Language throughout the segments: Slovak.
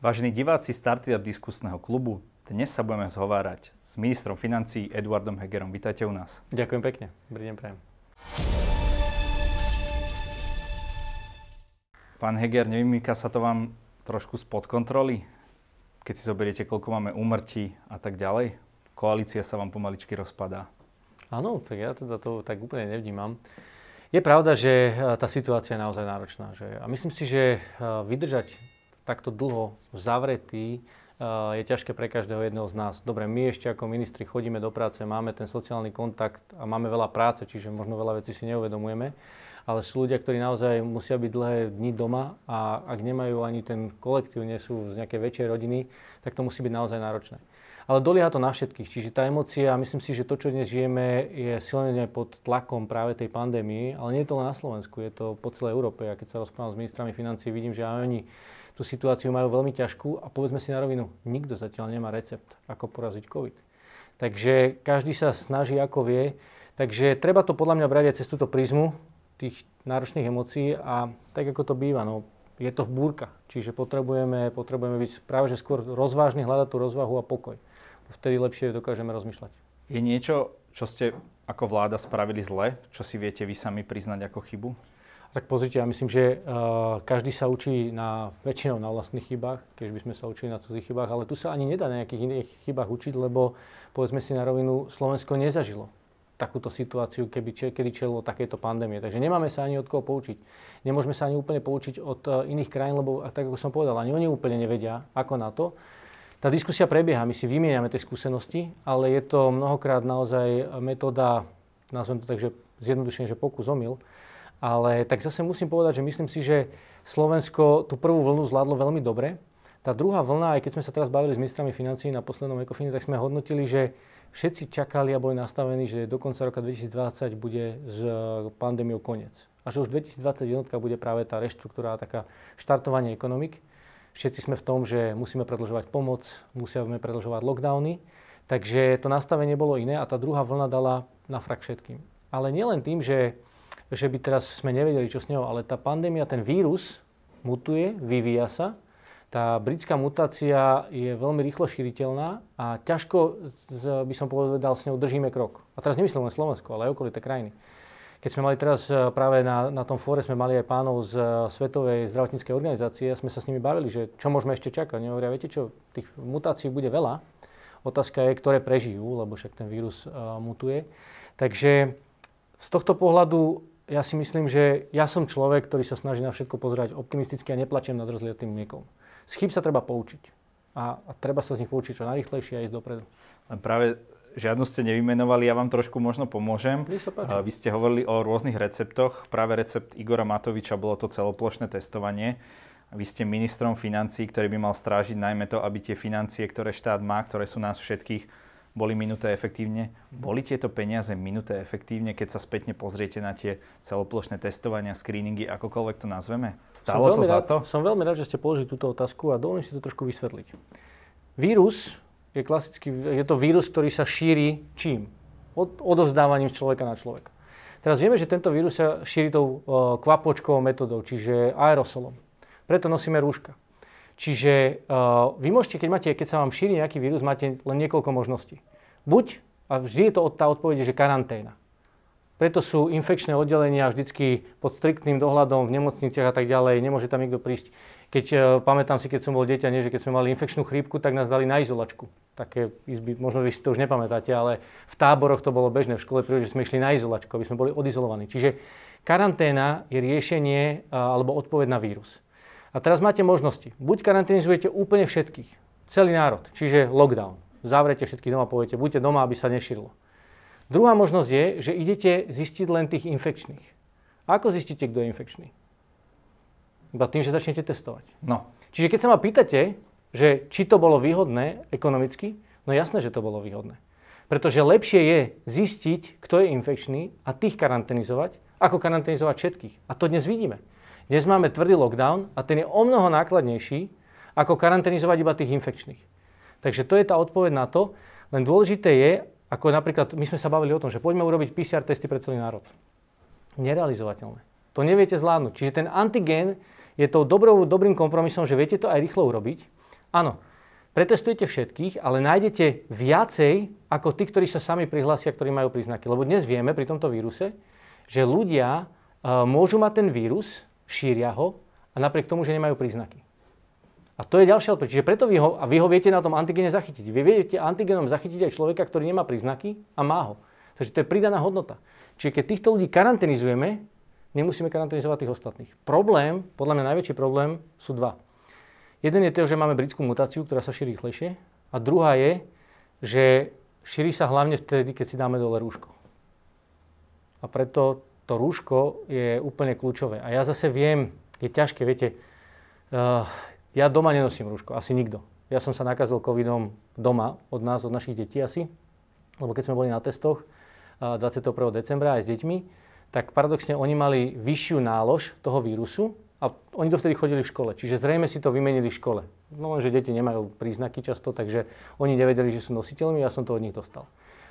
Vážení diváci Startup diskusného klubu, dnes sa budeme zhovárať s ministrom financí Eduardom Hegerom. Vítajte u nás. Ďakujem pekne. Dobrý deň, prajem. Pán Heger, nevymýka sa to vám trošku spod kontroly? Keď si zoberiete, koľko máme úmrtí a tak ďalej? Koalícia sa vám pomaličky rozpadá. Áno, tak ja teda to tak úplne nevnímam. Je pravda, že e, tá situácia je naozaj náročná. Že, a myslím si, že e, vydržať takto dlho zavretý je ťažké pre každého jedného z nás. Dobre, my ešte ako ministri chodíme do práce, máme ten sociálny kontakt a máme veľa práce, čiže možno veľa vecí si neuvedomujeme. Ale sú ľudia, ktorí naozaj musia byť dlhé dni doma a ak nemajú ani ten kolektív, nie sú z nejakej väčšej rodiny, tak to musí byť naozaj náročné. Ale dolieha to na všetkých. Čiže tá emocia, myslím si, že to, čo dnes žijeme, je silne pod tlakom práve tej pandémie, ale nie je to len na Slovensku, je to po celej Európe. A keď sa rozprávam s ministrami financí, vidím, že aj oni tú situáciu majú veľmi ťažkú a povedzme si na rovinu, nikto zatiaľ nemá recept, ako poraziť COVID. Takže každý sa snaží ako vie. Takže treba to podľa mňa brať aj cez túto prízmu tých náročných emócií a tak ako to býva, no, je to v búrka. Čiže potrebujeme, potrebujeme byť práve že skôr rozvážni, hľadať tú rozvahu a pokoj. Vtedy lepšie dokážeme rozmýšľať. Je niečo, čo ste ako vláda spravili zle, čo si viete vy sami priznať ako chybu? Tak pozrite, ja myslím, že uh, každý sa učí na, väčšinou na vlastných chybách, keď by sme sa učili na cudzích chybách, ale tu sa ani nedá na nejakých iných chybách učiť, lebo povedzme si na rovinu, Slovensko nezažilo takúto situáciu, keby, kedy čelilo takéto pandémie. Takže nemáme sa ani od koho poučiť. Nemôžeme sa ani úplne poučiť od uh, iných krajín, lebo tak ako som povedal, ani oni úplne nevedia, ako na to. Tá diskusia prebieha, my si vymieňame tie skúsenosti, ale je to mnohokrát naozaj metóda, nazvem to tak, že zjednodušene, že pokus omyl, ale tak zase musím povedať, že myslím si, že Slovensko tú prvú vlnu zvládlo veľmi dobre. Tá druhá vlna, aj keď sme sa teraz bavili s ministrami financí na poslednom ekofine, tak sme hodnotili, že všetci čakali a boli nastavení, že do konca roka 2020 bude s pandémiou koniec. A že už 2021 bude práve tá reštruktúra, taká štartovanie ekonomik. Všetci sme v tom, že musíme predlžovať pomoc, musíme predlžovať lockdowny. Takže to nastavenie bolo iné a tá druhá vlna dala na frak všetkým. Ale nielen tým, že že by teraz sme nevedeli, čo s ňou, ale tá pandémia, ten vírus mutuje, vyvíja sa. Tá britská mutácia je veľmi rýchlo šíriteľná a ťažko, by som povedal, s ňou držíme krok. A teraz nemyslím len Slovensko, ale aj okolité krajiny. Keď sme mali teraz e, práve na, na tom fóre, sme mali aj pánov z e, Svetovej zdravotníckej organizácie a sme sa s nimi bavili, že čo môžeme ešte čakať. Oni hovoria, viete čo, tých mutácií bude veľa. Otázka je, ktoré prežijú, lebo však ten vírus uh, mutuje. Takže z tohto pohľadu ja si myslím, že ja som človek, ktorý sa snaží na všetko pozerať optimisticky a neplačem nad rozliatým mliekom. Z chyb sa treba poučiť. A, a treba sa z nich poučiť čo najrychlejšie a ísť dopredu. Len práve žiadnu ste nevymenovali, ja vám trošku možno pomôžem. Vy ste hovorili o rôznych receptoch. Práve recept Igora Matoviča bolo to celoplošné testovanie. Vy ste ministrom financí, ktorý by mal strážiť najmä to, aby tie financie, ktoré štát má, ktoré sú nás všetkých, boli minuté efektívne. Boli tieto peniaze minuté efektívne, keď sa spätne pozriete na tie celoplošné testovania, screeningy, akokoľvek to nazveme? Stalo to za rád, to? Som veľmi rád, že ste položili túto otázku a dovolím si to trošku vysvetliť. Vírus je klasický, je to vírus, ktorý sa šíri čím? Od, odovzdávaním z človeka na človeka. Teraz vieme, že tento vírus sa šíri tou uh, kvapočkovou metodou, čiže aerosolom. Preto nosíme rúška. Čiže uh, vy môžete, keď, máte, keď sa vám šíri nejaký vírus, máte len niekoľko možností. Buď, a vždy je to tá odpoveď, že karanténa. Preto sú infekčné oddelenia vždycky pod striktným dohľadom v nemocniciach a tak ďalej. Nemôže tam nikto prísť. Keď, uh, pamätám si, keď som bol dieťa, nie, že keď sme mali infekčnú chrípku, tak nás dali na izolačku. Také izby, možno vy si to už nepamätáte, ale v táboroch to bolo bežné v škole, že sme išli na izolačku, aby sme boli odizolovaní. Čiže karanténa je riešenie uh, alebo odpoveď na vírus. A teraz máte možnosti. Buď karanténizujete úplne všetkých, celý národ, čiže lockdown. Zavrete všetkých doma, poviete, buďte doma, aby sa nešírilo. Druhá možnosť je, že idete zistiť len tých infekčných. A ako zistíte, kto je infekčný? Iba tým, že začnete testovať. No. Čiže keď sa ma pýtate, že či to bolo výhodné ekonomicky, no jasné, že to bolo výhodné. Pretože lepšie je zistiť, kto je infekčný a tých karanténizovať, ako karanténizovať všetkých. A to dnes vidíme. Dnes máme tvrdý lockdown a ten je o mnoho nákladnejší, ako karanténizovať iba tých infekčných. Takže to je tá odpoveď na to. Len dôležité je, ako napríklad, my sme sa bavili o tom, že poďme urobiť PCR testy pre celý národ. Nerealizovateľné. To neviete zvládnuť. Čiže ten antigén je to dobrou, dobrým kompromisom, že viete to aj rýchlo urobiť. Áno, pretestujete všetkých, ale nájdete viacej ako tí, ktorí sa sami prihlásia, ktorí majú príznaky. Lebo dnes vieme pri tomto víruse, že ľudia uh, môžu mať ten vírus, šíria ho a napriek tomu, že nemajú príznaky. A to je ďalšia odpoveď. Čiže preto vy ho, a vy ho viete na tom antigene zachytiť. Vy viete antigenom zachytiť aj človeka, ktorý nemá príznaky a má ho. Takže to je pridaná hodnota. Čiže keď týchto ľudí karanténizujeme, nemusíme karanténizovať tých ostatných. Problém, podľa mňa najväčší problém sú dva. Jeden je to, že máme britskú mutáciu, ktorá sa šíri rýchlejšie. A druhá je, že šíri sa hlavne vtedy, keď si dáme dole rúško. A preto to rúško je úplne kľúčové. A ja zase viem, je ťažké, viete, uh, ja doma nenosím rúško, asi nikto. Ja som sa nakazil covidom doma od nás, od našich detí asi, lebo keď sme boli na testoch 21. decembra aj s deťmi, tak paradoxne oni mali vyššiu nálož toho vírusu a oni dovtedy chodili v škole. Čiže zrejme si to vymenili v škole. No lenže deti nemajú príznaky často, takže oni nevedeli, že sú nositeľmi, ja som to od nich dostal.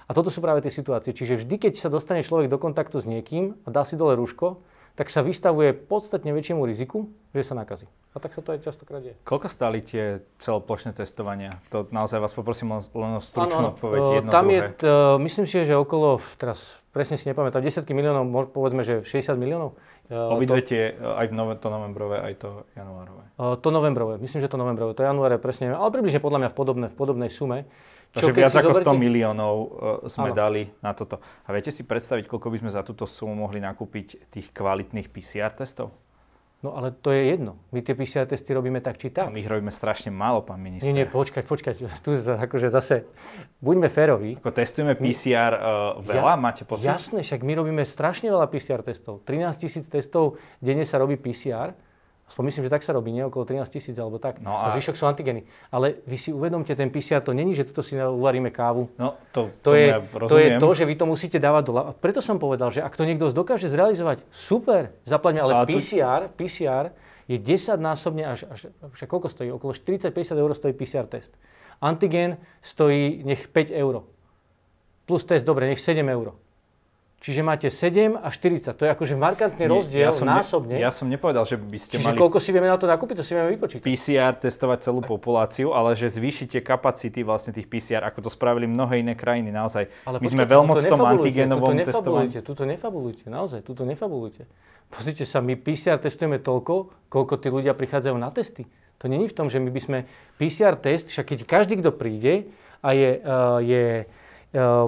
A toto sú práve tie situácie. Čiže vždy, keď sa dostane človek do kontaktu s niekým a dá si dole rúško, tak sa vystavuje podstatne väčšiemu riziku, že sa nakazí. A tak sa to aj častokrát deje. Koľko stáli tie celoplošné testovania? To naozaj vás poprosím len o stručnú odpoveď, jedno Tam druhé. je, t, myslím si, že okolo, teraz presne si nepamätám, desiatky miliónov, povedzme, že 60 miliónov. Obidve tie, aj to novembrové, aj to januárové. To novembrové, myslím, že to novembrové, to januáre presne, ale približne podľa mňa v, podobne, v podobnej sume. Takže viac ako 100 miliónov uh, sme ano. dali na toto. A viete si predstaviť, koľko by sme za túto sumu mohli nakúpiť tých kvalitných PCR testov? No ale to je jedno. My tie PCR testy robíme tak či tak. A my ich robíme strašne málo, pán minister. Nie, nie, počkať, počkať. Tu akože zase, buďme féroví. Ako testujeme PCR uh, veľa, ja, máte pocit? Jasné, však my robíme strašne veľa PCR testov. 13 tisíc testov denne sa robí PCR. Aspoň myslím, že tak sa robí, nie? Okolo 13 tisíc alebo tak. No a... a zvyšok sú antigeny. Ale vy si uvedomte, ten PCR to není, že tuto si uvaríme kávu. No, to, to, to, je, ja to je to, že vy to musíte dávať dole. A preto som povedal, že ak to niekto dokáže zrealizovať, super, zaplňa, ale PCR, tu... PCR je 10 násobne až, až, až koľko stojí? Okolo 40-50 eur stojí PCR test. Antigen stojí nech 5 eur. Plus test, dobre, nech 7 eur. Čiže máte 7 a 40. To je akože markantný Nie, rozdiel ja som násobne. Ne, ja som nepovedal, že by ste Čiže mali... koľko si vieme na to nakúpiť, to si vieme vypočiť. PCR testovať celú populáciu, ale že zvýšite kapacity vlastne tých PCR, ako to spravili mnohé iné krajiny naozaj. Ale My sme veľmi v tom antigenovom testovaní. Tuto nefabulujte, naozaj, tuto nefabulujte. Pozrite sa, my PCR testujeme toľko, koľko tí ľudia prichádzajú na testy. To není v tom, že my by sme PCR test, však keď každý, kto príde a je, uh, je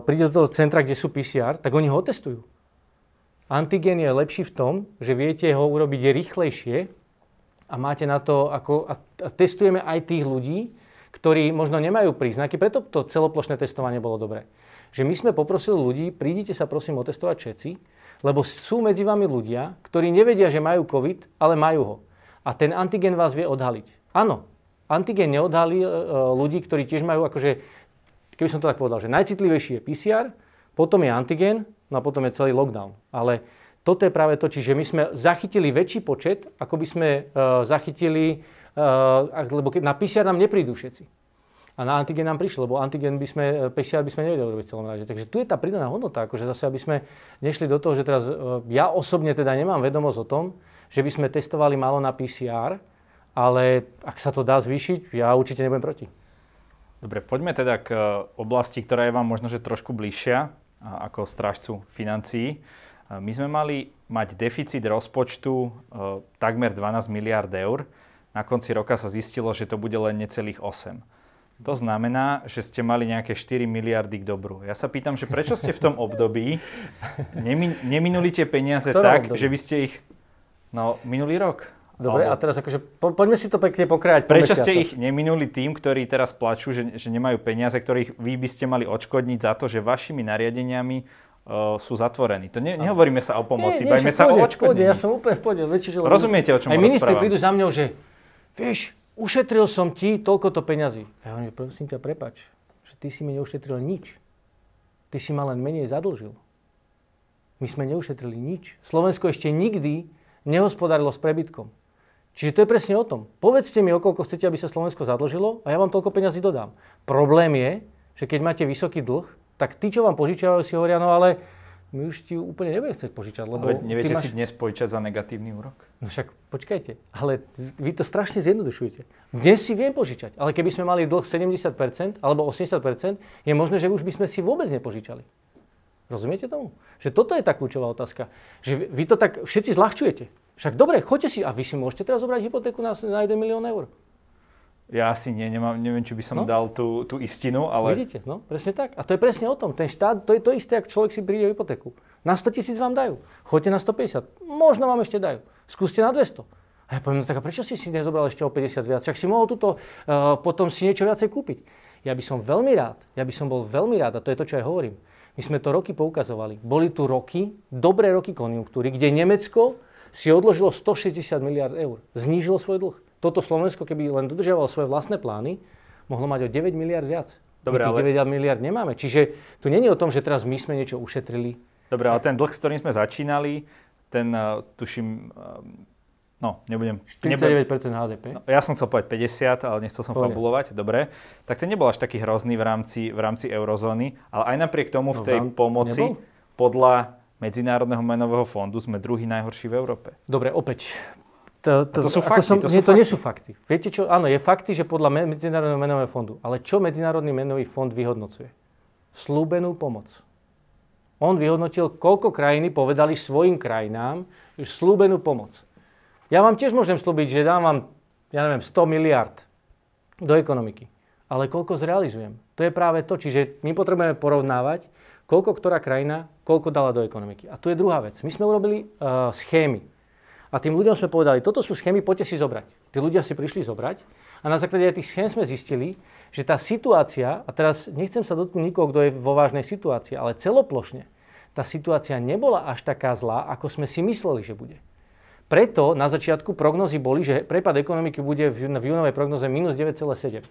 príde do toho centra, kde sú PCR, tak oni ho otestujú. Antigen je lepší v tom, že viete ho urobiť rýchlejšie a máte na to, ako, a, testujeme aj tých ľudí, ktorí možno nemajú príznaky, preto to celoplošné testovanie bolo dobré. Že my sme poprosili ľudí, prídite sa prosím otestovať všetci, lebo sú medzi vami ľudia, ktorí nevedia, že majú COVID, ale majú ho. A ten antigen vás vie odhaliť. Áno, antigen neodhalí e, ľudí, ktorí tiež majú akože keby som to tak povedal, že najcitlivejší je PCR, potom je antigen, no a potom je celý lockdown. Ale toto je práve to, čiže my sme zachytili väčší počet, ako by sme uh, zachytili, uh, lebo na PCR nám neprídu všetci. A na antigen nám prišlo, lebo antigen by sme, e, PCR by sme nevedeli robiť celom rade. Takže tu je tá pridaná hodnota, akože zase, aby sme nešli do toho, že teraz uh, ja osobne teda nemám vedomosť o tom, že by sme testovali málo na PCR, ale ak sa to dá zvýšiť, ja určite nebudem proti. Dobre, poďme teda k e, oblasti, ktorá je vám možno že trošku bližšia ako strážcu financií. E, my sme mali mať deficit rozpočtu e, takmer 12 miliard eur. Na konci roka sa zistilo, že to bude len necelých 8. To znamená, že ste mali nejaké 4 miliardy k dobru. Ja sa pýtam, že prečo ste v tom období nemin- neminuli tie peniaze tak, období? že by ste ich... No, minulý rok. Dobre, Alebo... a teraz akože po, poďme si to pekne pokrajať. Prečo ste ich neminuli tým, ktorí teraz plačú, že, že nemajú peniaze, ktorých vy by ste mali odškodniť za to, že vašimi nariadeniami uh, sú zatvorení. To ne, nehovoríme sa o pomoci, bajme sa pôjde, o odškodnení. ja som úplne v pôde. Väčšie, že Rozumiete, o čom Aj ministri prídu za mňou, že vieš, ušetril som ti toľkoto peňazí. Ja hovorím, prosím ťa, prepač, že ty si mi neušetril nič. Ty si ma len menej zadlžil. My sme neušetrili nič. Slovensko ešte nikdy nehospodárilo s prebytkom. Čiže to je presne o tom. Povedzte mi, okolko chcete, aby sa Slovensko zadlžilo a ja vám toľko peňazí dodám. Problém je, že keď máte vysoký dlh, tak tí, čo vám požičiavajú, si hovoria, no ale my už ti úplne nebudeme chcieť požičať. Lebo ale neviete máš... si dnes požičať za negatívny úrok? No však počkajte, ale vy to strašne zjednodušujete. Dnes si viem požičať, ale keby sme mali dlh 70% alebo 80%, je možné, že už by sme si vôbec nepožičali. Rozumiete tomu? Že toto je tá kľúčová otázka. Že vy to tak všetci zľahčujete. Však dobre, choďte si a vy si môžete teraz zobrať hypotéku na, na 1 milión eur. Ja asi nie, nemám, neviem, či by som no? dal tú, tú istinu, ale... Vidíte, no, presne tak. A to je presne o tom. Ten štát, to je to isté, ako človek si príde o hypotéku. Na 100 tisíc vám dajú. Choďte na 150. Možno vám ešte dajú. Skúste na 200. A ja poviem, no tak a prečo si si nezobral ešte o 50 viac? Však si mohol túto, uh, potom si niečo viacej kúpiť. Ja by som veľmi rád, ja by som bol veľmi rád, a to je to, čo aj hovorím. My sme to roky poukazovali. Boli tu roky, dobré roky konjunktúry, kde Nemecko si odložilo 160 miliard eur. Znížilo svoj dlh toto Slovensko, keby len dodržiavalo svoje vlastné plány, mohlo mať o 9 miliard viac. Dobre, my tých ale... 9 miliard nemáme. Čiže tu není o tom, že teraz my sme niečo ušetrili. Dobre, ale ten dlh, s ktorým sme začínali, ten uh, tuším, uh, no, nebudem... 49% HDP. No, ja som chcel povedať 50, ale nechcel som Povede. fabulovať, dobre. Tak ten nebol až taký hrozný v rámci, v rámci eurozóny, ale aj napriek tomu v no, tej no, pomoci nebol? podľa Medzinárodného menového fondu sme druhý najhorší v Európe. Dobre, opäť to, to, to sú fakty. Som, to, sú nie, fakty. to nie sú fakty. Viete čo? Áno, je fakty, že podľa Medzinárodného menového fondu. Ale čo Medzinárodný menový fond vyhodnocuje? Slúbenú pomoc. On vyhodnotil, koľko krajiny povedali svojim krajinám slúbenú pomoc. Ja vám tiež môžem slúbiť, že dám vám, ja neviem, 100 miliard do ekonomiky. Ale koľko zrealizujem? To je práve to. Čiže my potrebujeme porovnávať, koľko ktorá krajina, koľko dala do ekonomiky. A tu je druhá vec. My sme urobili uh, schémy a tým ľuďom sme povedali, toto sú schémy, poďte si zobrať. Tí ľudia si prišli zobrať a na základe tých schém sme zistili, že tá situácia, a teraz nechcem sa dotknúť nikoho, kto je vo vážnej situácii, ale celoplošne, tá situácia nebola až taká zlá, ako sme si mysleli, že bude. Preto na začiatku prognozy boli, že prepad ekonomiky bude v, v júnovej prognoze minus 9,7.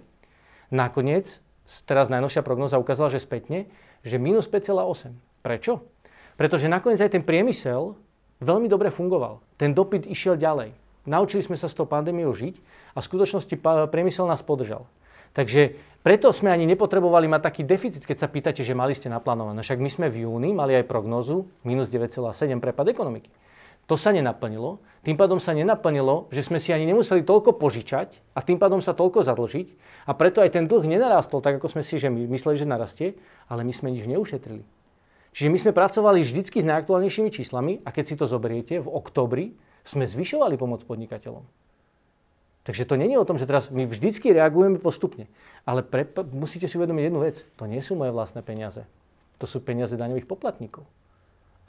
Nakoniec, teraz najnovšia prognoza ukázala, že spätne, že minus 5,8. Prečo? Pretože nakoniec aj ten priemysel veľmi dobre fungoval. Ten dopyt išiel ďalej. Naučili sme sa s tou pandémiou žiť a v skutočnosti priemysel nás podržal. Takže preto sme ani nepotrebovali mať taký deficit, keď sa pýtate, že mali ste naplánované. Však my sme v júni mali aj prognozu minus 9,7 prepad ekonomiky. To sa nenaplnilo. Tým pádom sa nenaplnilo, že sme si ani nemuseli toľko požičať a tým pádom sa toľko zadlžiť. A preto aj ten dlh nenarastol tak, ako sme si že my mysleli, že narastie, ale my sme nič neušetrili. Čiže my sme pracovali vždycky s najaktuálnejšími číslami a keď si to zoberiete, v oktobri sme zvyšovali pomoc podnikateľom. Takže to není o tom, že teraz my vždycky reagujeme postupne. Ale pre, musíte si uvedomiť jednu vec. To nie sú moje vlastné peniaze. To sú peniaze daňových poplatníkov.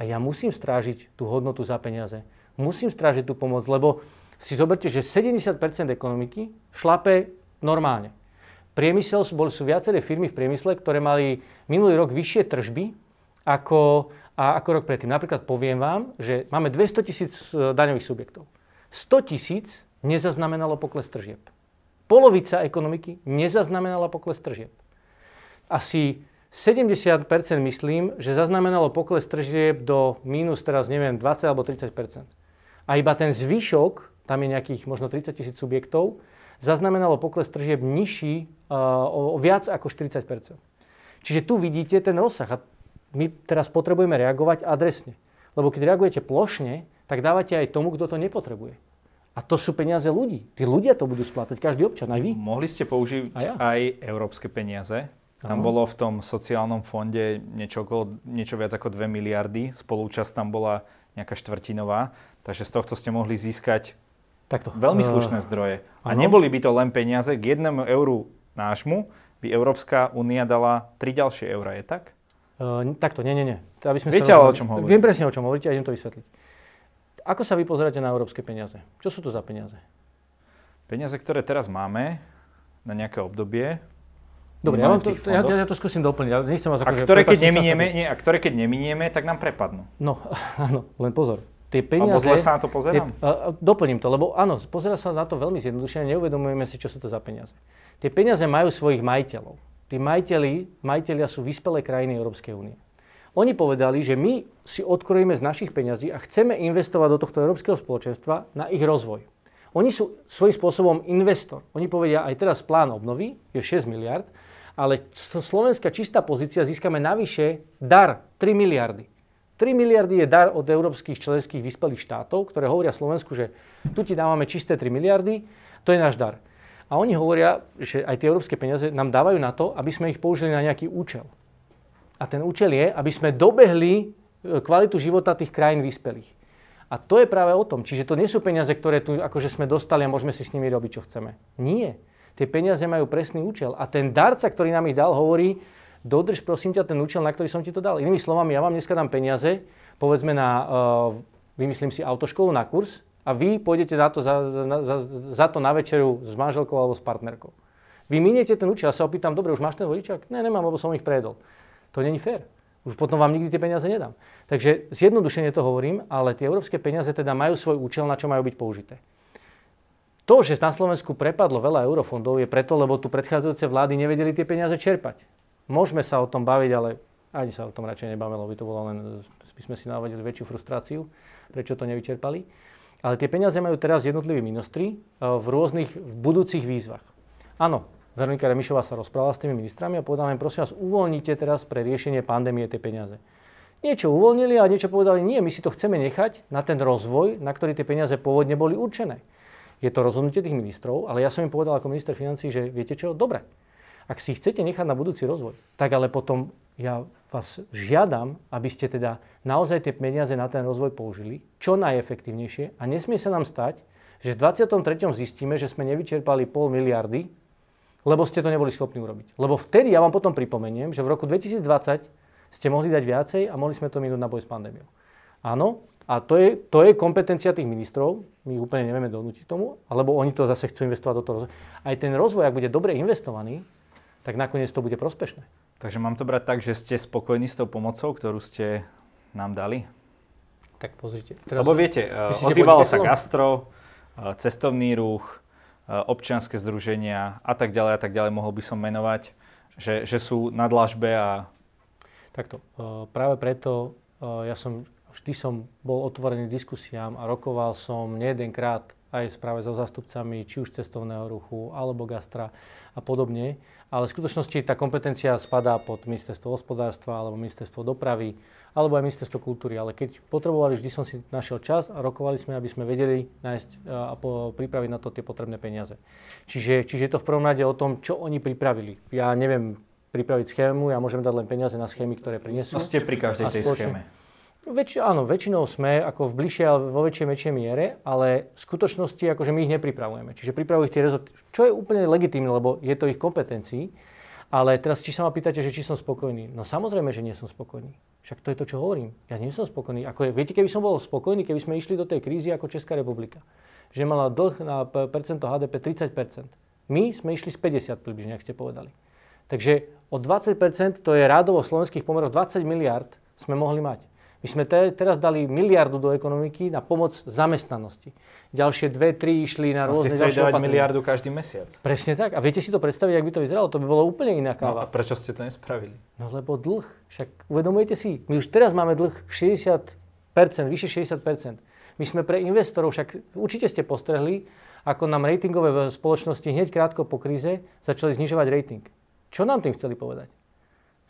A ja musím strážiť tú hodnotu za peniaze. Musím strážiť tú pomoc, lebo si zoberte, že 70% ekonomiky šlape normálne. Priemysel, boli sú viaceré firmy v priemysle, ktoré mali minulý rok vyššie tržby ako, a ako rok predtým. Napríklad poviem vám, že máme 200 tisíc e, daňových subjektov. 100 tisíc nezaznamenalo pokles tržieb. Polovica ekonomiky nezaznamenala pokles tržieb. Asi 70% myslím, že zaznamenalo pokles tržieb do mínus teraz neviem 20 alebo 30%. A iba ten zvyšok, tam je nejakých možno 30 tisíc subjektov, zaznamenalo pokles tržieb nižší uh, o, o viac ako 40%. Čiže tu vidíte ten rozsah. A my teraz potrebujeme reagovať adresne. Lebo keď reagujete plošne, tak dávate aj tomu, kto to nepotrebuje. A to sú peniaze ľudí. Tí ľudia to budú splácať, každý občan, aj vy. Mohli ste použiť ja. aj európske peniaze. Tam bolo v tom sociálnom fonde niečo, okolo, niečo viac ako 2 miliardy. Spolúčasť tam bola nejaká štvrtinová. Takže z tohto ste mohli získať Takto. veľmi slušné uh, zdroje. A ano. neboli by to len peniaze. K jednému euru nášmu by Európska únia dala 3 ďalšie eurá. Je tak? Uh, takto, nie, nie, nie. Aby sme Viete ale o čom hovorím. Viem presne o čom hovoríte a idem to vysvetliť. Ako sa vy pozeráte na európske peniaze? Čo sú to za peniaze? Peniaze, ktoré teraz máme na nejaké obdobie. Dobre, ja, to, ja, ja, to skúsim doplniť. Ja nechcem vás a, ktoré, keď neminieme, nie, a ktoré keď neminieme, tak nám prepadnú. No, áno, len pozor. Tie peniaze... Alebo zle sa na to pozerám? Tie, uh, doplním to, lebo áno, pozera sa na to veľmi zjednodušene, neuvedomujeme si, čo sú to za peniaze. Tie peniaze majú svojich majiteľov tí majiteľi, majiteľia sú vyspelé krajiny Európskej únie. Oni povedali, že my si odkrojíme z našich peňazí a chceme investovať do tohto Európskeho spoločenstva na ich rozvoj. Oni sú svojím spôsobom investor. Oni povedia, aj teraz plán obnovy je 6 miliard, ale slovenská čistá pozícia získame navyše dar 3 miliardy. 3 3 miliardy je dar od európskych členských vyspelých štátov, ktoré hovoria Slovensku, že tu ti dávame čisté 3 miliardy, to je náš dar. A oni hovoria, že aj tie európske peniaze nám dávajú na to, aby sme ich použili na nejaký účel. A ten účel je, aby sme dobehli e, kvalitu života tých krajín vyspelých. A to je práve o tom. Čiže to nie sú peniaze, ktoré tu akože sme dostali a môžeme si s nimi robiť, čo chceme. Nie. Tie peniaze majú presný účel. A ten darca, ktorý nám ich dal, hovorí, dodrž prosím ťa ten účel, na ktorý som ti to dal. Inými slovami, ja vám dneska dám peniaze, povedzme na, uh, vymyslím si autoškolu na kurz a vy pôjdete na to za, za, za, za to na večeru s manželkou alebo s partnerkou. Vy miniete ten účel, ja sa opýtam, dobre, už máš ten vodičák? Ne, nemám, lebo som ich prejedol. To není fér. Už potom vám nikdy tie peniaze nedám. Takže zjednodušene to hovorím, ale tie európske peniaze teda majú svoj účel, na čo majú byť použité. To, že na Slovensku prepadlo veľa eurofondov, je preto, lebo tu predchádzajúce vlády nevedeli tie peniaze čerpať. Môžeme sa o tom baviť, ale ani sa o tom radšej nebavíme, lebo by to bolo len, by sme si navodili väčšiu frustráciu, prečo to nevyčerpali. Ale tie peniaze majú teraz jednotliví ministri e, v rôznych v budúcich výzvach. Áno, Veronika Remišová sa rozprávala s tými ministrami a povedala im, prosím vás, uvoľnite teraz pre riešenie pandémie tie peniaze. Niečo uvoľnili a niečo povedali, nie, my si to chceme nechať na ten rozvoj, na ktorý tie peniaze pôvodne boli určené. Je to rozhodnutie tých ministrov, ale ja som im povedal ako minister financí, že viete čo, dobre, ak si chcete nechať na budúci rozvoj, tak ale potom ja vás žiadam, aby ste teda naozaj tie peniaze na ten rozvoj použili čo najefektívnejšie a nesmie sa nám stať, že v 23. zistíme, že sme nevyčerpali pol miliardy, lebo ste to neboli schopní urobiť. Lebo vtedy, ja vám potom pripomeniem, že v roku 2020 ste mohli dať viacej a mohli sme to minúť na boj s pandémiou. Áno, a to je, to je kompetencia tých ministrov, my úplne nevieme donútiť tomu, alebo oni to zase chcú investovať do toho rozvoja. Aj ten rozvoj, ak bude dobre investovaný, tak nakoniec to bude prospešné. Takže mám to brať tak, že ste spokojní s tou pomocou, ktorú ste nám dali? Tak pozrite. Teraz Lebo viete, myslíte, ozývalo sa gastro, eh, cestovný ruch, eh, občianske združenia a tak ďalej a tak ďalej, mohol by som menovať, že, že sú na dlažbe a... Takto, eh, práve preto ja som, vždy som bol otvorený diskusiám a rokoval som nejedenkrát aj práve so zástupcami či už cestovného ruchu alebo gastra a podobne ale v skutočnosti tá kompetencia spadá pod ministerstvo hospodárstva alebo ministerstvo dopravy alebo aj ministerstvo kultúry. Ale keď potrebovali, vždy som si našiel čas a rokovali sme, aby sme vedeli nájsť e, a pripraviť na to tie potrebné peniaze. Čiže, čiže je to v prvom rade o tom, čo oni pripravili. Ja neviem pripraviť schému, ja môžem dať len peniaze na schémy, ktoré prinesú. A ste pri každej tej schéme. Väč, áno, väčšinou sme ako v bližšej, ale vo väčšej, väčšej miere, ale v skutočnosti akože my ich nepripravujeme. Čiže pripravujú ich tie rezorty, čo je úplne legitímne, lebo je to ich kompetencií. Ale teraz, či sa ma pýtate, že či som spokojný. No samozrejme, že nie som spokojný. Však to je to, čo hovorím. Ja nie som spokojný. Ako je, viete, keby som bol spokojný, keby sme išli do tej krízy ako Česká republika, že mala dlh na percento HDP 30% My sme išli z 50 približne, ak ste povedali. Takže o 20% to je rádovo v slovenských pomeroch 20 miliard sme mohli mať. My sme te, teraz dali miliardu do ekonomiky na pomoc zamestnanosti. Ďalšie dve, tri išli na rôzne ďalšie dávať miliardu každý mesiac. Presne tak. A viete si to predstaviť, ak by to vyzeralo? To by bolo úplne iná káva. No a prečo ste to nespravili? No lebo dlh. Však uvedomujete si, my už teraz máme dlh 60%, vyše 60%. My sme pre investorov, však určite ste postrehli, ako nám ratingové spoločnosti hneď krátko po kríze začali znižovať rating. Čo nám tým chceli povedať?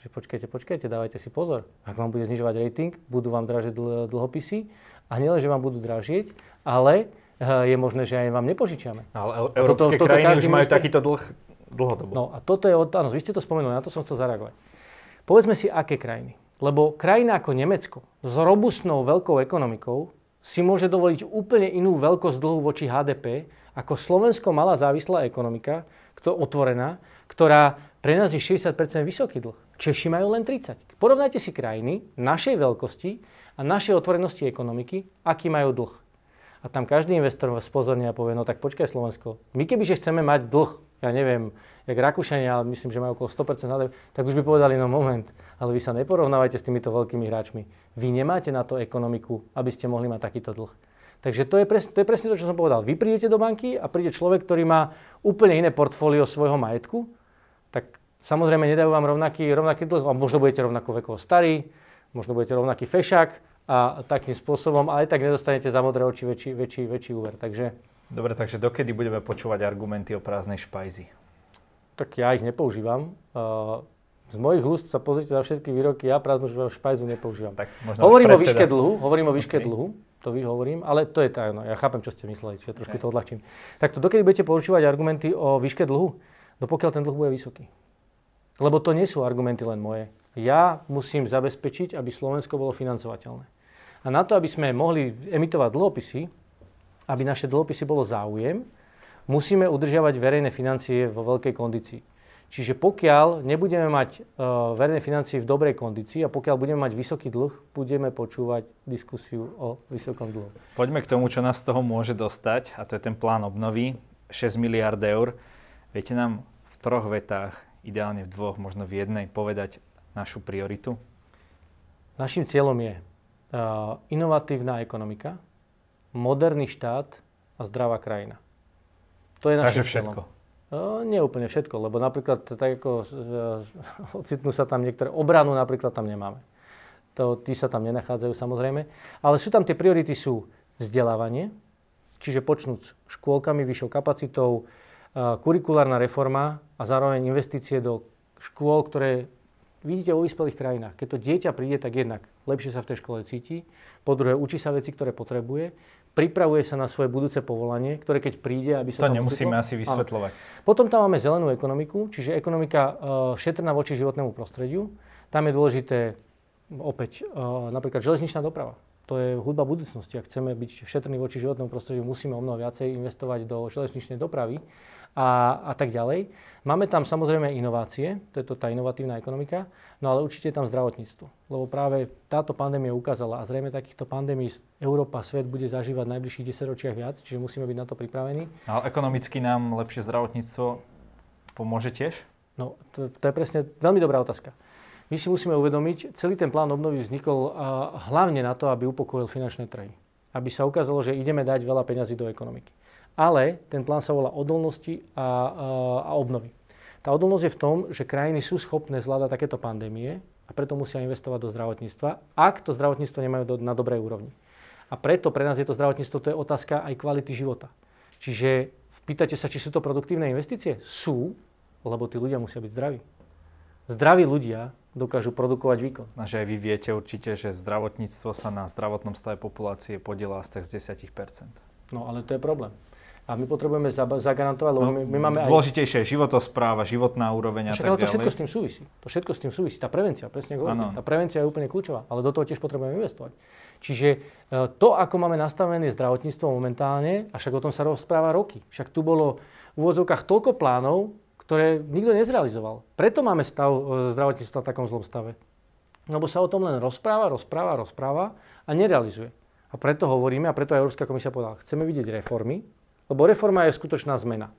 Že počkajte, počkajte, dávajte si pozor. Ak vám bude znižovať rating, budú vám dražiť dl- dlhopisy a nielen, že vám budú dražieť, ale eh, je možné, že aj vám nepožičiame. Ale európske toto, toto krajiny už majú minister... takýto dlh dlhodobo. No a toto je, áno, vy ste to spomenuli, na to som chcel zareagovať. Povedzme si, aké krajiny. Lebo krajina ako Nemecko s robustnou veľkou ekonomikou si môže dovoliť úplne inú veľkosť dlhu voči HDP, ako Slovensko malá závislá ekonomika, kto, otvorená, ktorá pre nás je 60% vysoký dlh. Češi majú len 30. Porovnajte si krajiny našej veľkosti a našej otvorenosti ekonomiky, aký majú dlh. A tam každý investor spozorne a povie, no tak počkaj Slovensko, my kebyže chceme mať dlh, ja neviem, jak Rakúšania, ale myslím, že majú okolo 100% HDP, tak už by povedali, no moment, ale vy sa neporovnávajte s týmito veľkými hráčmi. Vy nemáte na to ekonomiku, aby ste mohli mať takýto dlh. Takže to je, presne, to je presne to, čo som povedal. Vy prídete do banky a príde človek, ktorý má úplne iné portfólio svojho majetku, tak Samozrejme, nedajú vám rovnaký, rovnaký dlh, a možno budete rovnako vekovo starý, možno budete rovnaký fešák a takým spôsobom, ale aj tak nedostanete za modré oči väčší, väčší, väčší úver. Takže... Dobre, takže dokedy budeme počúvať argumenty o prázdnej špajzi? Tak ja ich nepoužívam. Z mojich úst sa pozrite na všetky výroky, ja prázdnu špajzu nepoužívam. Tak hovorím o výške dlhu, hovorím o výške okay. dlhu, to vy hovorím, ale to je tajno. Ja chápem, čo ste mysleli, čiže trošku okay. to odľahčím. Tak to dokedy budete používať argumenty o výške dlhu? No pokiaľ ten dlh bude vysoký. Lebo to nie sú argumenty len moje. Ja musím zabezpečiť, aby Slovensko bolo financovateľné. A na to, aby sme mohli emitovať dlhopisy, aby naše dlhopisy bolo záujem, musíme udržiavať verejné financie vo veľkej kondícii. Čiže pokiaľ nebudeme mať uh, verejné financie v dobrej kondícii a pokiaľ budeme mať vysoký dlh, budeme počúvať diskusiu o vysokom dlhu. Poďme k tomu, čo nás z toho môže dostať, a to je ten plán obnovy, 6 miliard eur. Viete nám v troch vetách, ideálne v dvoch, možno v jednej, povedať našu prioritu? Našim cieľom je uh, inovatívna ekonomika, moderný štát a zdravá krajina. To je našim Takže všetko. Cieľom. No, nie úplne všetko, lebo napríklad tak ako ocitnú sa tam niektoré, obranu napríklad tam nemáme. To, tí sa tam nenachádzajú samozrejme. Ale sú tam tie priority sú vzdelávanie, čiže počnúť škôlkami, vyššou kapacitou, kurikulárna reforma a zároveň investície do škôl, ktoré vidíte vo vyspelých krajinách. Keď to dieťa príde, tak jednak lepšie sa v tej škole cíti, po druhé učí sa veci, ktoré potrebuje, pripravuje sa na svoje budúce povolanie, ktoré keď príde, aby sa to nemusíme asi vysvetľovať. Áno. Potom tam máme zelenú ekonomiku, čiže ekonomika uh, šetrná voči životnému prostrediu. Tam je dôležité opäť uh, napríklad železničná doprava. To je hudba budúcnosti. Ak chceme byť šetrní voči životnému prostrediu, musíme o mnoho viacej investovať do železničnej dopravy a, a tak ďalej. Máme tam samozrejme inovácie, to je to tá inovatívna ekonomika, no ale určite je tam zdravotníctvo. Lebo práve táto pandémia ukázala a zrejme takýchto pandémií Európa, svet bude zažívať v najbližších 10 ročiach viac, čiže musíme byť na to pripravení. Ale ekonomicky nám lepšie zdravotníctvo pomôže tiež? No, to, to je presne veľmi dobrá otázka. My si musíme uvedomiť, celý ten plán obnovy vznikol hlavne na to, aby upokojil finančné trhy. Aby sa ukázalo, že ideme dať veľa peňazí do ekonomiky ale ten plán sa volá odolnosti a, a, a obnovy. Tá odolnosť je v tom, že krajiny sú schopné zvládať takéto pandémie a preto musia investovať do zdravotníctva, ak to zdravotníctvo nemajú do, na dobrej úrovni. A preto pre nás je to zdravotníctvo, to je otázka aj kvality života. Čiže pýtate sa, či sú to produktívne investície? Sú, lebo tí ľudia musia byť zdraví. Zdraví ľudia dokážu produkovať výkon. A že aj vy viete určite, že zdravotníctvo sa na zdravotnom stave populácie podiela z tak z 10%. No ale to je problém. A my potrebujeme zagarantovať, lebo no, my, my máme Dôležitejšie je životospráva, životná úroveň a tak ďalej. to všetko s tým súvisí. To všetko s tým súvisí. Tá prevencia, presne ako Tá prevencia je úplne kľúčová, ale do toho tiež potrebujeme investovať. Čiže e, to, ako máme nastavené zdravotníctvo momentálne, a však o tom sa rozpráva roky. Však tu bolo v úvodzovkách toľko plánov, ktoré nikto nezrealizoval. Preto máme stav e, zdravotníctva v takom zlom stave. Lebo sa o tom len rozpráva, rozpráva, rozpráva a nerealizuje. A preto hovoríme, a preto aj Európska komisia povedala, chceme vidieť reformy, lebo reforma je skutočná zmena.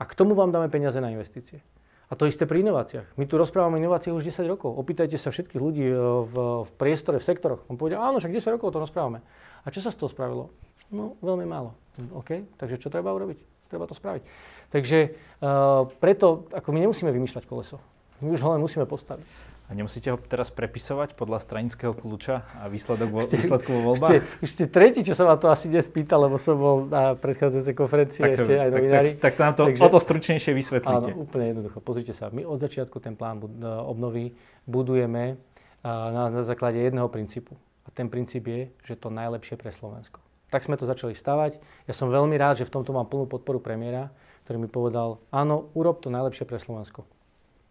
A k tomu vám dáme peniaze na investície. A to isté pri inováciách. My tu rozprávame o inováciách už 10 rokov. Opýtajte sa všetkých ľudí e, v, v priestore, v sektoroch. On povedal, áno, však 10 rokov to rozprávame. A čo sa z toho spravilo? No, veľmi málo. OK, takže čo treba urobiť? Treba to spraviť. Takže uh, preto, ako my nemusíme vymýšľať koleso. My už ho len musíme postaviť. A nemusíte ho teraz prepisovať podľa stranického kľúča a výsledok vo, ste, výsledku vo voľbách? Už ste, už ste tretí, čo som vám to asi dnes pýtal, lebo som bol na predchádzajúcej konferencii tak to, ešte aj novinári. Tak, tak, tak nám to Takže, o to stručnejšie vysvetlíte. Áno, úplne jednoducho. Pozrite sa, my od začiatku ten plán obnovy budujeme na, na základe jedného princípu. A ten princíp je, že to najlepšie pre Slovensko. Tak sme to začali stavať. Ja som veľmi rád, že v tomto mám plnú podporu premiéra, ktorý mi povedal, áno, urob to najlepšie pre Slovensko.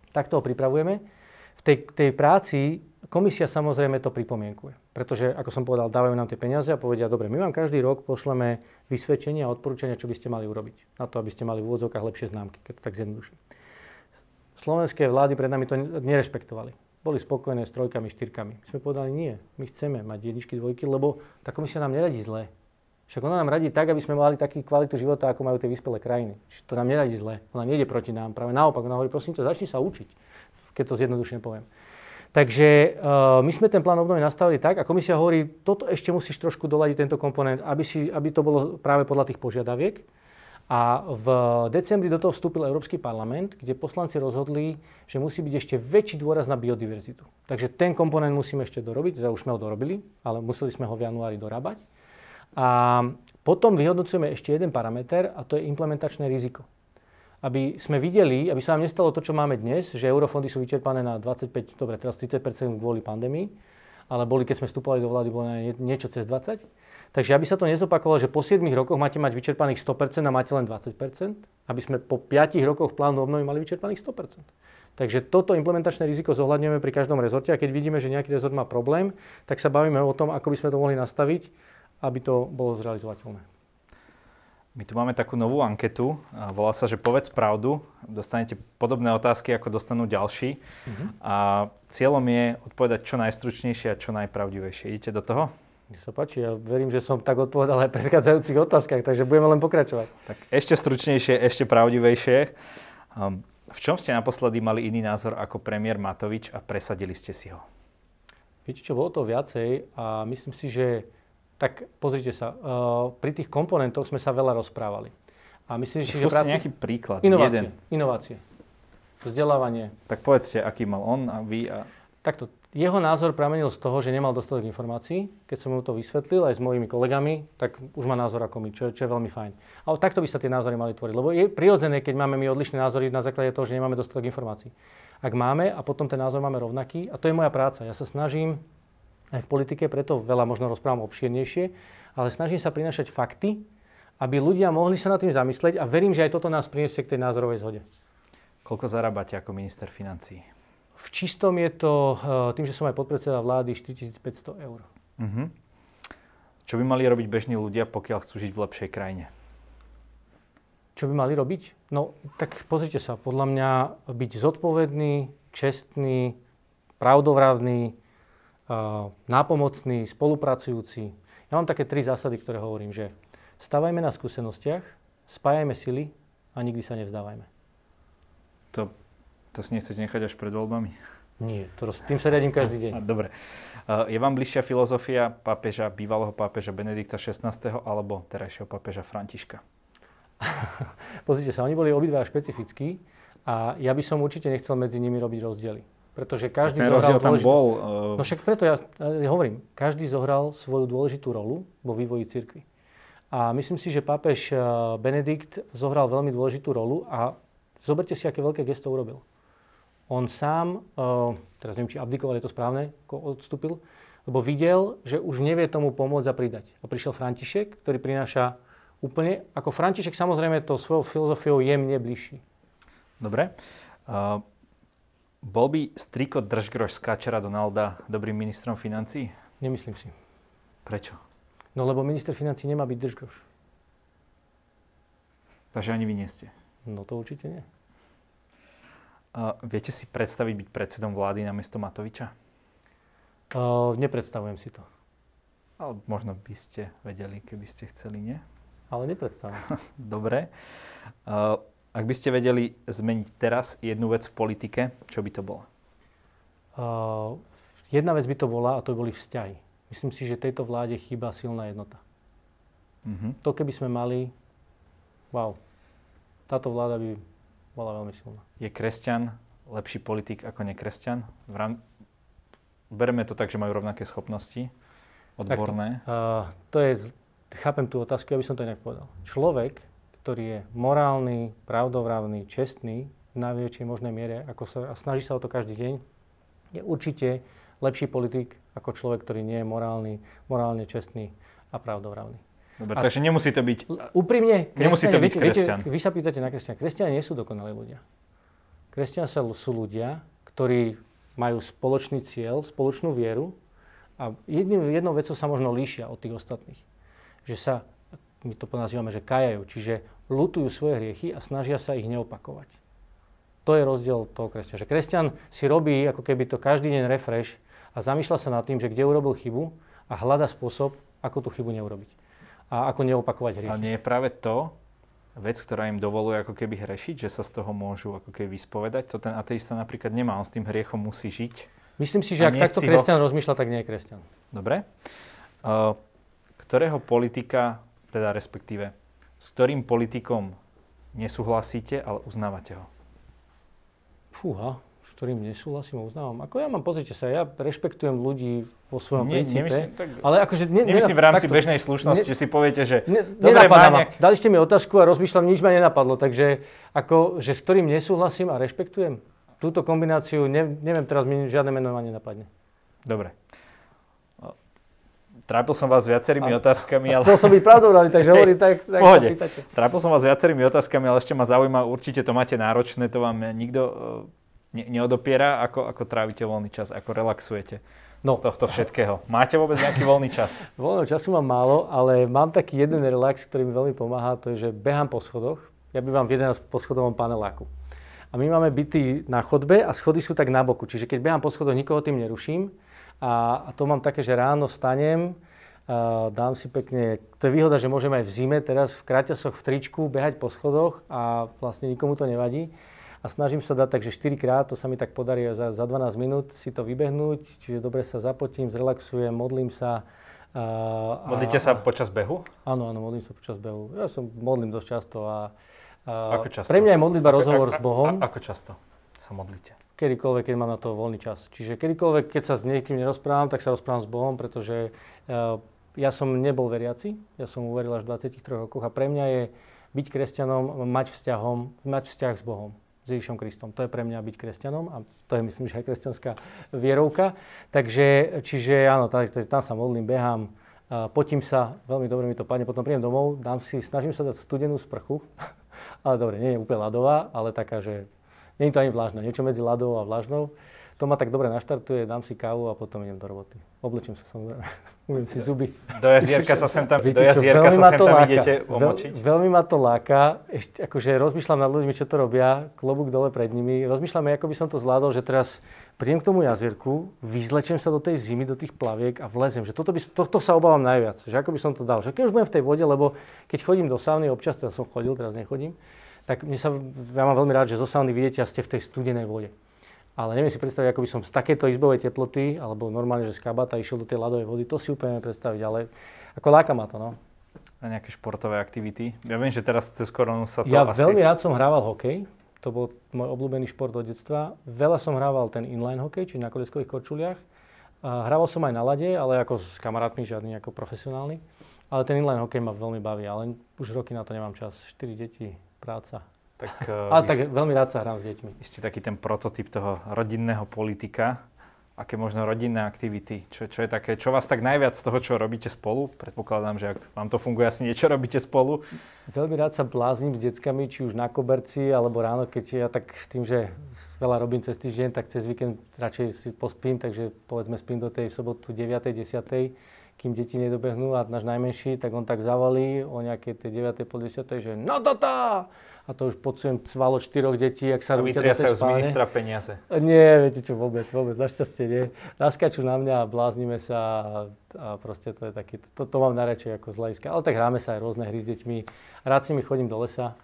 Tak toho pripravujeme tej, tej práci komisia samozrejme to pripomienkuje. Pretože, ako som povedal, dávajú nám tie peniaze a povedia, dobre, my vám každý rok pošleme vysvedčenia a odporúčania, čo by ste mali urobiť. Na to, aby ste mali v úvodzovkách lepšie známky, keď to tak zjednoduším. Slovenské vlády pred nami to nerešpektovali. Boli spokojné s trojkami, štyrkami. My sme povedali, nie, my chceme mať jedničky, dvojky, lebo tá komisia nám neradí zle. Však ona nám radí tak, aby sme mali takú kvalitu života, ako majú tie vyspelé krajiny. Čiže to nám neradí zle. Ona nejde proti nám. Práve naopak, ona hovorí, prosím ťa, začni sa učiť keď to zjednodušene poviem. Takže uh, my sme ten plán obnovy nastavili tak a komisia hovorí, toto ešte musíš trošku doladiť tento komponent, aby, si, aby to bolo práve podľa tých požiadaviek. A v decembri do toho vstúpil Európsky parlament, kde poslanci rozhodli, že musí byť ešte väčší dôraz na biodiverzitu. Takže ten komponent musíme ešte dorobiť, teda už sme ho dorobili, ale museli sme ho v januári dorábať. A potom vyhodnocujeme ešte jeden parameter a to je implementačné riziko. Aby sme videli, aby sa nám nestalo to, čo máme dnes, že eurofondy sú vyčerpané na 25, dobre, teraz 30% kvôli pandémii, ale boli, keď sme vstupovali do vlády, bolo na niečo cez 20. Takže aby sa to nezopakovalo, že po 7 rokoch máte mať vyčerpaných 100% a máte len 20%, aby sme po 5 rokoch plánu obnovy mali vyčerpaných 100%. Takže toto implementačné riziko zohľadňujeme pri každom rezorte a keď vidíme, že nejaký rezort má problém, tak sa bavíme o tom, ako by sme to mohli nastaviť, aby to bolo zrealizovateľné. My tu máme takú novú anketu, volá sa, že povedz pravdu. Dostanete podobné otázky, ako dostanú ďalší. Uh-huh. A cieľom je odpovedať čo najstručnejšie a čo najpravdivejšie. Idete do toho? Nech sa páči, ja verím, že som tak odpovedal aj v predchádzajúcich otázkach, takže budeme len pokračovať. Tak ešte stručnejšie, ešte pravdivejšie. Um, v čom ste naposledy mali iný názor ako premiér Matovič a presadili ste si ho? Viete čo, bolo to viacej a myslím si, že tak pozrite sa, uh, pri tých komponentoch sme sa veľa rozprávali. A myslím, že... Skúste nejaký príklad. Inovácie. Jeden. Inovácie. Vzdelávanie. Tak povedzte, aký mal on a vy. A... Takto. Jeho názor pramenil z toho, že nemal dostatok informácií. Keď som mu to vysvetlil aj s mojimi kolegami, tak už má názor ako my, čo, čo je veľmi fajn. Ale takto by sa tie názory mali tvoriť. Lebo je prirodzené, keď máme my odlišné názory na základe toho, že nemáme dostatok informácií. Ak máme a potom ten názor máme rovnaký, a to je moja práca. Ja sa snažím aj v politike, preto veľa možno rozprávam obšírnejšie, ale snažím sa prinašať fakty, aby ľudia mohli sa nad tým zamyslieť a verím, že aj toto nás priniesie k tej názorovej zhode. Koľko zarábate ako minister financí? V čistom je to, eh, tým, že som aj podpredseda vlády, 4500 eur. Uh-huh. Čo by mali robiť bežní ľudia, pokiaľ chcú žiť v lepšej krajine? Čo by mali robiť? No, tak pozrite sa, podľa mňa byť zodpovedný, čestný, pravdovravný, nápomocný, spolupracujúci. Ja mám také tri zásady, ktoré hovorím, že stavajme na skúsenostiach, spájajme sily a nikdy sa nevzdávajme. To, to si nechcete nechať až pred voľbami? Nie, to, tým sa riadím každý deň. Dobre. Je vám bližšia filozofia pápeža, bývalého pápeža Benedikta XVI. alebo terajšieho pápeža Františka? Pozrite sa, oni boli obidva špecifickí a ja by som určite nechcel medzi nimi robiť rozdiely. Pretože každý ten rozdiel tam dôležitú... bol. Uh... No však preto ja, ja hovorím, každý zohral svoju dôležitú rolu vo vývoji cirkvi. A myslím si, že pápež eh, Benedikt zohral veľmi dôležitú rolu a zoberte si, aké veľké gesto urobil. On sám, uh, teraz neviem, či abdikoval, je to správne, odstúpil, lebo videl, že už nevie tomu pomôcť a pridať. A prišiel František, ktorý prináša úplne, ako František samozrejme to svojou filozofiou je mne bližší. Dobre. Uh, bol by Striko Držgroš z Kačera Donalda dobrým ministrom financí? Nemyslím si. Prečo? No lebo minister financí nemá byť Držgroš. Takže ani vy nie ste? No to určite nie. Uh, viete si predstaviť byť predsedom vlády namiesto Matoviča? Uh, nepredstavujem si to. Ale možno by ste vedeli, keby ste chceli, nie? Ale nepredstavujem. Dobre. Uh, ak by ste vedeli zmeniť teraz jednu vec v politike, čo by to bolo? Uh, jedna vec by to bola, a to boli vzťahy. Myslím si, že tejto vláde chýba silná jednota. Uh-huh. To keby sme mali, wow, táto vláda by bola veľmi silná. Je kresťan lepší politik ako nekresťan? Ram... Bereme to tak, že majú rovnaké schopnosti, odborné. Takto. Uh, to je, chápem tú otázku, ja by som to inak povedal. Človek, ktorý je morálny, pravdovravný, čestný v najväčšej možnej miere ako sa, a snaží sa o to každý deň, je určite lepší politik ako človek, ktorý nie je morálny, morálne čestný a pravdovravný. Dobre, a takže nemusí to byť... Úprimne, nemusí to byť viete, kresťan. Viete, vy sa pýtate na kresťana. Kresťania nie sú dokonalí ľudia. Kresťania sú ľudia, ktorí majú spoločný cieľ, spoločnú vieru a jedným, jednou vecou sa možno líšia od tých ostatných. Že sa my to nazývame, že kajajú, čiže lutujú svoje hriechy a snažia sa ich neopakovať. To je rozdiel toho kresťana. Že kresťan si robí ako keby to každý deň refresh a zamýšľa sa nad tým, že kde urobil chybu a hľada spôsob, ako tú chybu neurobiť. A ako neopakovať hriechy. Ale nie je práve to vec, ktorá im dovoluje ako keby hrešiť, že sa z toho môžu ako keby vyspovedať. To ten ateista napríklad nemá, on s tým hriechom musí žiť. Myslím si, že ak takto kresťan ho... rozmýšľa, tak nie je kresťan. Dobre. Uh, ktorého politika teda respektíve s ktorým politikom nesúhlasíte, ale uznávate ho? Fúha, ktorým nesúhlasím a uznávam. Ako ja mám, pozrite sa, ja rešpektujem ľudí vo svojom Nie, princípe. Nemyslím, tak, ale akože... Ne, nemyslím v rámci takto, bežnej slušnosti, ne, že si poviete, že... Ne, dobre, nejak... Dali ste mi otázku a rozmýšľam, nič ma nenapadlo. Takže ako, že s ktorým nesúhlasím a rešpektujem, túto kombináciu, ne, neviem, teraz mi žiadne meno ma nenapadne. Dobre. Trápil som vás viacerými a, otázkami, ale... Chcel som byť pravdou, takže hovorím tak, tak pohode. Trápil som vás viacerými otázkami, ale ešte ma zaujíma, určite to máte náročné, to vám nikto ne- neodopiera? Ako, ako trávite voľný čas? Ako relaxujete no. z tohto všetkého? Máte vôbec nejaký voľný čas? Voľného času mám málo, ale mám taký jeden relax, ktorý mi veľmi pomáha, to je, že behám po schodoch. Ja bývam v 11 poschodovom paneláku. A my máme byty na chodbe a schody sú tak na boku. Čiže keď behám po schodoch, nikoho tým neruším. A, a to mám také, že ráno stanem, Uh, dám si pekne, to je výhoda, že môžeme aj v zime teraz v kraťasoch v tričku behať po schodoch a vlastne nikomu to nevadí a snažím sa dať takže 4 krát, to sa mi tak podarí za, za 12 minút si to vybehnúť, čiže dobre sa zapotím, zrelaxujem, modlím sa. A, Modlíte a, sa počas behu? Áno, áno, modlím sa počas behu. Ja som modlím dosť často a, a ako často? pre mňa je modlitba ako, rozhovor ako, s Bohom. A, ako často sa modlíte? Kedykoľvek, keď mám na to voľný čas. Čiže kedykoľvek, keď sa s niekým nerozprávam, tak sa rozprávam s Bohom, pretože uh, ja som nebol veriaci, ja som uveril až v 23 rokoch a pre mňa je byť kresťanom, mať, vzťahom, mať vzťah s Bohom s Ježišom Kristom. To je pre mňa byť kresťanom a to je myslím, že aj kresťanská vierovka. Takže, čiže áno, tam, sa modlím, behám, potím sa, veľmi dobre mi to padne, potom prídem domov, dám si, snažím sa dať studenú sprchu, ale dobre, nie je úplne ľadová, ale taká, že nie je to ani vlážna, niečo medzi ľadovou a vlážnou to ma tak dobre naštartuje, dám si kávu a potom idem do roboty. Oblečím sa samozrejme, umiem si zuby. Do jazierka sa sem tam, Viete, do jazierka sa sem tam idete omočiť? Veľ, veľmi ma to láka, ešte akože rozmýšľam nad ľuďmi, čo to robia, klobúk dole pred nimi. Rozmýšľam, ako by som to zvládol, že teraz prídem k tomu jazierku, vyzlečem sa do tej zimy, do tých plaviek a vlezem. Že toto, by, tohto sa obávam najviac, že ako by som to dal. Že keď už budem v tej vode, lebo keď chodím do sauny, občas teraz som chodil, teraz nechodím, tak mne sa, ja mám veľmi rád, že zo sauny vidíte a ste v tej studenej vode. Ale neviem si predstaviť, ako by som z takéto izbovej teploty, alebo normálne, že z kabata išiel do tej ľadovej vody, to si úplne predstaviť, ale ako láka ma to, no. A nejaké športové aktivity? Ja viem, že teraz cez koronu sa to ja asi... Ja veľmi rád som hrával hokej, to bol môj obľúbený šport od detstva. Veľa som hrával ten inline hokej, čiže na koleskových korčuliach. A hrával som aj na lade, ale ako s kamarátmi, žiadny ako profesionálny. Ale ten inline hokej ma veľmi baví, ale už roky na to nemám čas. 4 deti, práca. Tak, Ale tak veľmi rád sa hrám s deťmi. Ste taký ten prototyp toho rodinného politika. Aké možno rodinné aktivity? Čo, čo je také, čo vás tak najviac z toho, čo robíte spolu? Predpokladám, že ak vám to funguje, asi niečo robíte spolu. Veľmi rád sa blázním s deckami, či už na koberci, alebo ráno, keď ja tak tým, že veľa robím cez týždeň, tak cez víkend radšej si pospím, takže povedzme spím do tej sobotu 9. 10 kým deti nedobehnú a náš najmenší, tak on tak zavolí o nejakej tej 9. po 10. že no toto! a to už podsujem cvalo štyroch detí, ak sa rúťa do tej z ministra peniaze. Nie, viete čo, vôbec, vôbec, našťastie nie. Naskačú na mňa a bláznime sa a, a proste to je taký, to, to mám najradšej ako z hľadiska. Ale tak hráme sa aj rôzne hry s deťmi. Rád s nimi chodím do lesa.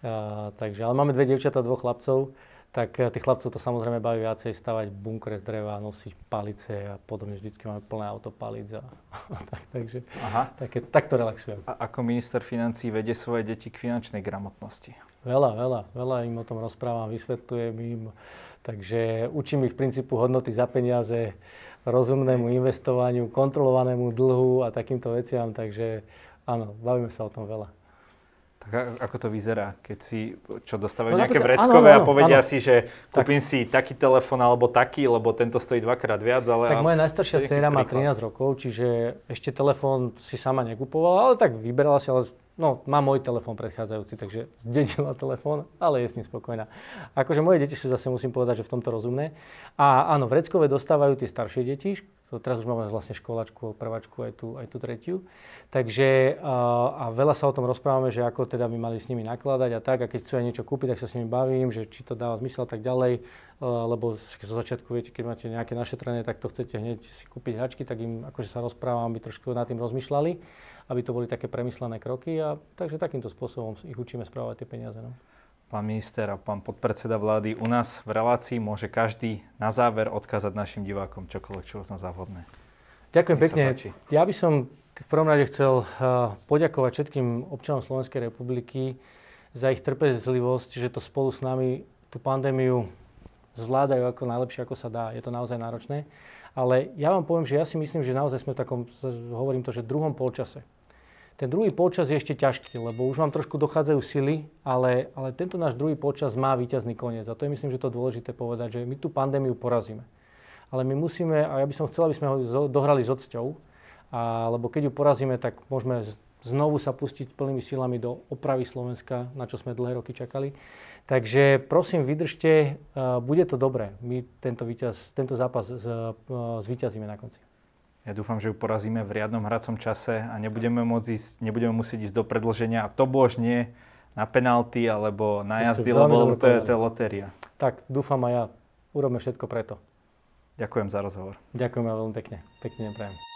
A, takže, ale máme dve dievčatá, dvoch chlapcov tak eh, tých chlapcov to samozrejme baví viacej stavať bunkre z dreva, nosiť palice a podobne. Vždycky máme plné auto palic a, a tak, takže Aha. Také, tak to relaxujem. A ako minister financí vedie svoje deti k finančnej gramotnosti? Veľa, veľa, veľa im o tom rozprávam, vysvetľujem im. Takže učím ich princípu hodnoty za peniaze, rozumnému investovaniu, kontrolovanému dlhu a takýmto veciam. Takže áno, bavíme sa o tom veľa. Tak ako to vyzerá, keď si, čo dostávajú no, nejaké vreckové áno, áno, a povedia áno. si, že kúpim tak. si taký telefón alebo taký, lebo tento stojí dvakrát viac, ale... Tak moja najstaršia dcera má 13 rokov, čiže ešte telefón si sama nekupovala, ale tak vyberala si, ale no, má môj telefón predchádzajúci, takže zdedila telefón, ale je s ním spokojná. Akože moje deti sú zase, musím povedať, že v tomto rozumné. A áno, vreckové dostávajú tie staršie deti, teraz už máme vlastne školačku, prváčku, aj tú, aj tú tretiu. Takže a, veľa sa o tom rozprávame, že ako teda by mali s nimi nakladať a tak. A keď chcú aj niečo kúpiť, tak sa s nimi bavím, že či to dáva zmysel a tak ďalej. lebo zo začiatku viete, keď máte nejaké našetrené, tak to chcete hneď si kúpiť hačky, tak im akože sa rozprávam, aby trošku nad tým rozmýšľali, aby to boli také premyslené kroky. A takže takýmto spôsobom ich učíme správať tie peniaze. No pán minister a pán podpredseda vlády. U nás v relácii môže každý na záver odkázať našim divákom čokoľvek, čo na závodné. Ďakujem pekne. Ja by som v prvom rade chcel uh, poďakovať všetkým občanom Slovenskej republiky za ich trpezlivosť, že to spolu s nami tú pandémiu zvládajú ako najlepšie, ako sa dá. Je to naozaj náročné. Ale ja vám poviem, že ja si myslím, že naozaj sme v takom, hovorím to, že druhom polčase. Ten druhý polčas je ešte ťažký, lebo už vám trošku dochádzajú sily, ale, ale tento náš druhý polčas má víťazný koniec. A to je myslím, že to dôležité povedať, že my tú pandémiu porazíme. Ale my musíme, a ja by som chcel, aby sme ho dohrali s odsťou, a, lebo keď ju porazíme, tak môžeme znovu sa pustiť plnými silami do opravy Slovenska, na čo sme dlhé roky čakali. Takže prosím, vydržte, bude to dobré. My tento, víťaz, tento zápas zvíťazíme na konci. Ja dúfam, že ju porazíme v riadnom hracom čase a nebudeme, môcť ísť, nebudeme musieť ísť do predlženia. A to bož nie na penalty alebo na jazdy, lebo to je, to je lotéria. Tak, dúfam aj ja. Urobme všetko preto. Ďakujem za rozhovor. Ďakujem veľmi pekne. Pekne neprajem.